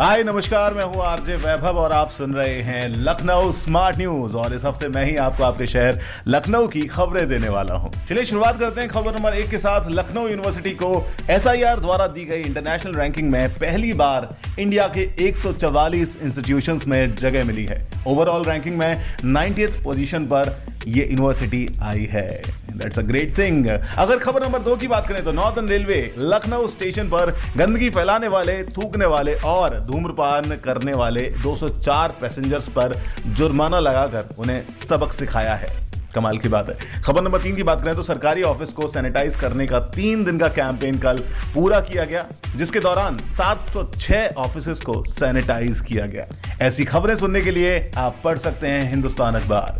hi, नमस्कार, मैं हूँ आरजे वैभव और आप सुन रहे हैं लखनऊ स्मार्ट न्यूज़ और इस हफ़्ते मैं ही आपको आपके शहर लखनऊ की खबरें देने वाला हूँ। चलिए, शुरुआत करते हैं खबर नंबर एक के साथ। लखनऊ यूनिवर्सिटी को एसआईआर द्वारा दी गई इंटरनेशनल रैंकिंग में पहली बार इंडिया के 144 इंस्टीट्यूशंस में जगह मिली है। ओवरऑल रैंकिंग में 90th पोजीशन पर यह यूनिवर्सिटी आई है। दैट्स अ ग्रेट थिंग अगर खबर नंबर दो की बात करें तो नॉर्दर्न रेलवे लखनऊ स्टेशन पर गंदगी फैलाने वाले, थूकने वाले और धूम्रपान करने वाले 204 पैसेंजर्स पर जुर्माना लगाकर उन्हें सबक सिखाया है। कमाल की बात है। खबर नंबर तीन की बात करें तो सरकारी ऑफ़िस को सैनिटाइज करने का तीन दिन का कैंपेन कल पूरा किया गया, जिसके दौरान 706 ऑफ़िस को सैनिटाइज किया गया। ऐसी खबरें सुनने के लिए आप पढ़ सकते हैं हिंदुस्तान अखबार।